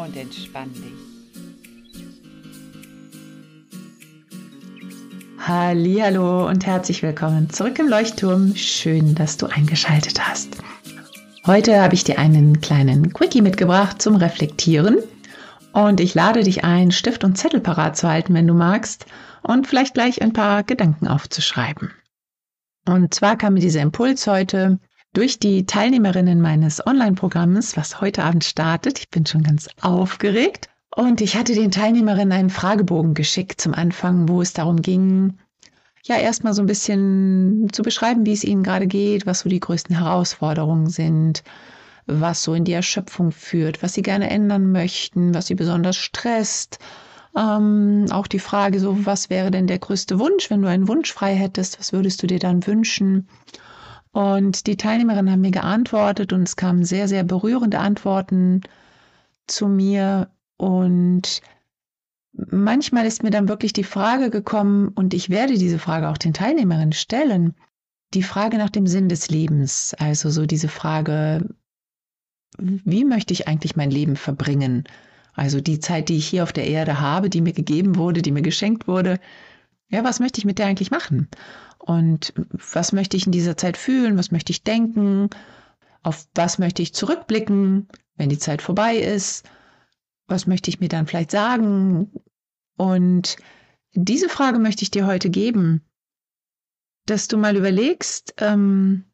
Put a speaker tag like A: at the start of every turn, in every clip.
A: Und entspann dich. Hallo und herzlich willkommen zurück im Leuchtturm. Schön, dass du eingeschaltet hast. Heute habe ich dir einen kleinen Quickie mitgebracht zum Reflektieren und ich lade dich ein, Stift und Zettel parat zu halten, wenn du magst und vielleicht gleich ein paar Gedanken aufzuschreiben. Und zwar kam mir dieser Impuls heute durch die Teilnehmerinnen meines Online-Programms, was heute Abend startet. Ich bin schon ganz aufgeregt. Und ich hatte den Teilnehmerinnen einen Fragebogen geschickt zum Anfang, wo es darum ging, ja, erstmal so ein bisschen zu beschreiben, wie es ihnen gerade geht, was so die größten Herausforderungen sind, was so in die Erschöpfung führt, was sie gerne ändern möchten, was sie besonders stresst. Ähm, auch die Frage so, was wäre denn der größte Wunsch, wenn du einen Wunsch frei hättest, was würdest du dir dann wünschen? Und die Teilnehmerinnen haben mir geantwortet und es kamen sehr, sehr berührende Antworten zu mir und manchmal ist mir dann wirklich die Frage gekommen, und ich werde diese Frage auch den Teilnehmerinnen stellen, die Frage nach dem Sinn des Lebens. Also so diese Frage, wie möchte ich eigentlich mein Leben verbringen? Also die Zeit, die ich hier auf der Erde habe, die mir gegeben wurde, die mir geschenkt wurde. Ja, was möchte ich mit der eigentlich machen? Und was möchte ich in dieser Zeit fühlen? Was möchte ich denken? Auf was möchte ich zurückblicken, wenn die Zeit vorbei ist? Was möchte ich mir dann vielleicht sagen? Und diese Frage möchte ich dir heute geben, dass du mal überlegst, ähm,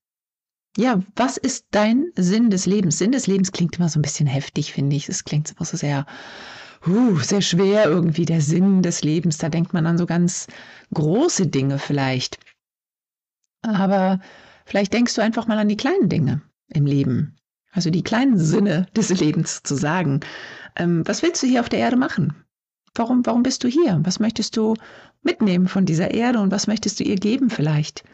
A: ja, was ist dein Sinn des Lebens? Sinn des Lebens klingt immer so ein bisschen heftig, finde ich. Es klingt immer so sehr, uh, sehr schwer irgendwie, der Sinn des Lebens. Da denkt man an so ganz große Dinge vielleicht. Aber vielleicht denkst du einfach mal an die kleinen Dinge im Leben. Also die kleinen Sinne des Lebens zu sagen. Ähm, was willst du hier auf der Erde machen? Warum, warum bist du hier? Was möchtest du mitnehmen von dieser Erde und was möchtest du ihr geben vielleicht?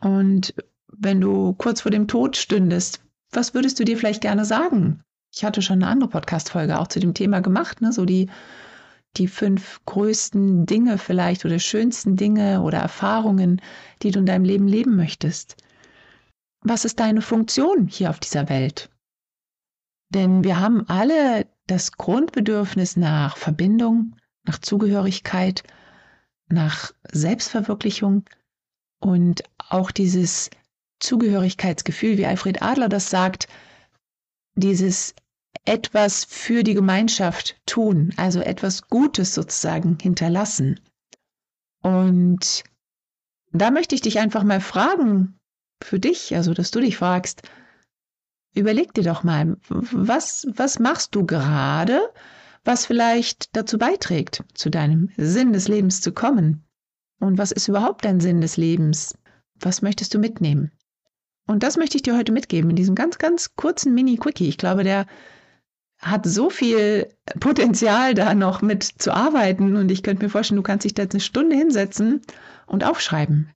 A: Und wenn du kurz vor dem Tod stündest, was würdest du dir vielleicht gerne sagen? Ich hatte schon eine andere Podcast-Folge auch zu dem Thema gemacht, ne? so die, die fünf größten Dinge vielleicht oder schönsten Dinge oder Erfahrungen, die du in deinem Leben leben möchtest. Was ist deine Funktion hier auf dieser Welt? Denn wir haben alle das Grundbedürfnis nach Verbindung, nach Zugehörigkeit, nach Selbstverwirklichung und auch dieses Zugehörigkeitsgefühl, wie Alfred Adler das sagt, dieses etwas für die Gemeinschaft tun, also etwas Gutes sozusagen hinterlassen. Und da möchte ich dich einfach mal fragen, für dich, also dass du dich fragst, überleg dir doch mal, was, was machst du gerade, was vielleicht dazu beiträgt, zu deinem Sinn des Lebens zu kommen? Und was ist überhaupt dein Sinn des Lebens? Was möchtest du mitnehmen? Und das möchte ich dir heute mitgeben in diesem ganz, ganz kurzen Mini-Quickie. Ich glaube, der hat so viel Potenzial, da noch mit zu arbeiten. Und ich könnte mir vorstellen, du kannst dich da jetzt eine Stunde hinsetzen und aufschreiben.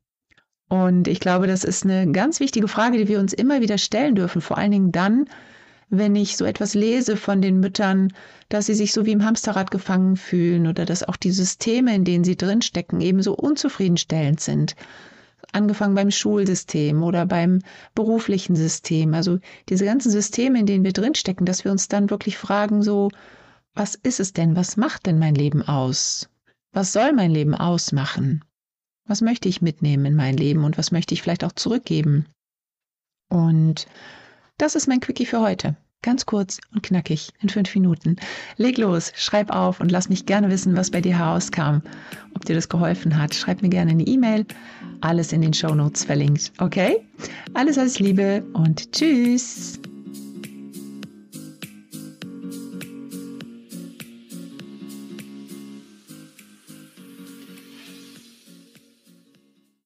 A: Und ich glaube, das ist eine ganz wichtige Frage, die wir uns immer wieder stellen dürfen. Vor allen Dingen dann, wenn ich so etwas lese von den Müttern, dass sie sich so wie im Hamsterrad gefangen fühlen oder dass auch die Systeme, in denen sie drinstecken, eben so unzufriedenstellend sind angefangen beim Schulsystem oder beim beruflichen System. Also diese ganzen Systeme, in denen wir drinstecken, dass wir uns dann wirklich fragen, so, was ist es denn? Was macht denn mein Leben aus? Was soll mein Leben ausmachen? Was möchte ich mitnehmen in mein Leben und was möchte ich vielleicht auch zurückgeben? Und das ist mein Quickie für heute. Ganz kurz und knackig in fünf Minuten. Leg los, schreib auf und lass mich gerne wissen, was bei dir herauskam. Ob dir das geholfen hat, schreib mir gerne eine E-Mail. Alles in den Show Notes verlinkt. Okay? Alles als Liebe und tschüss.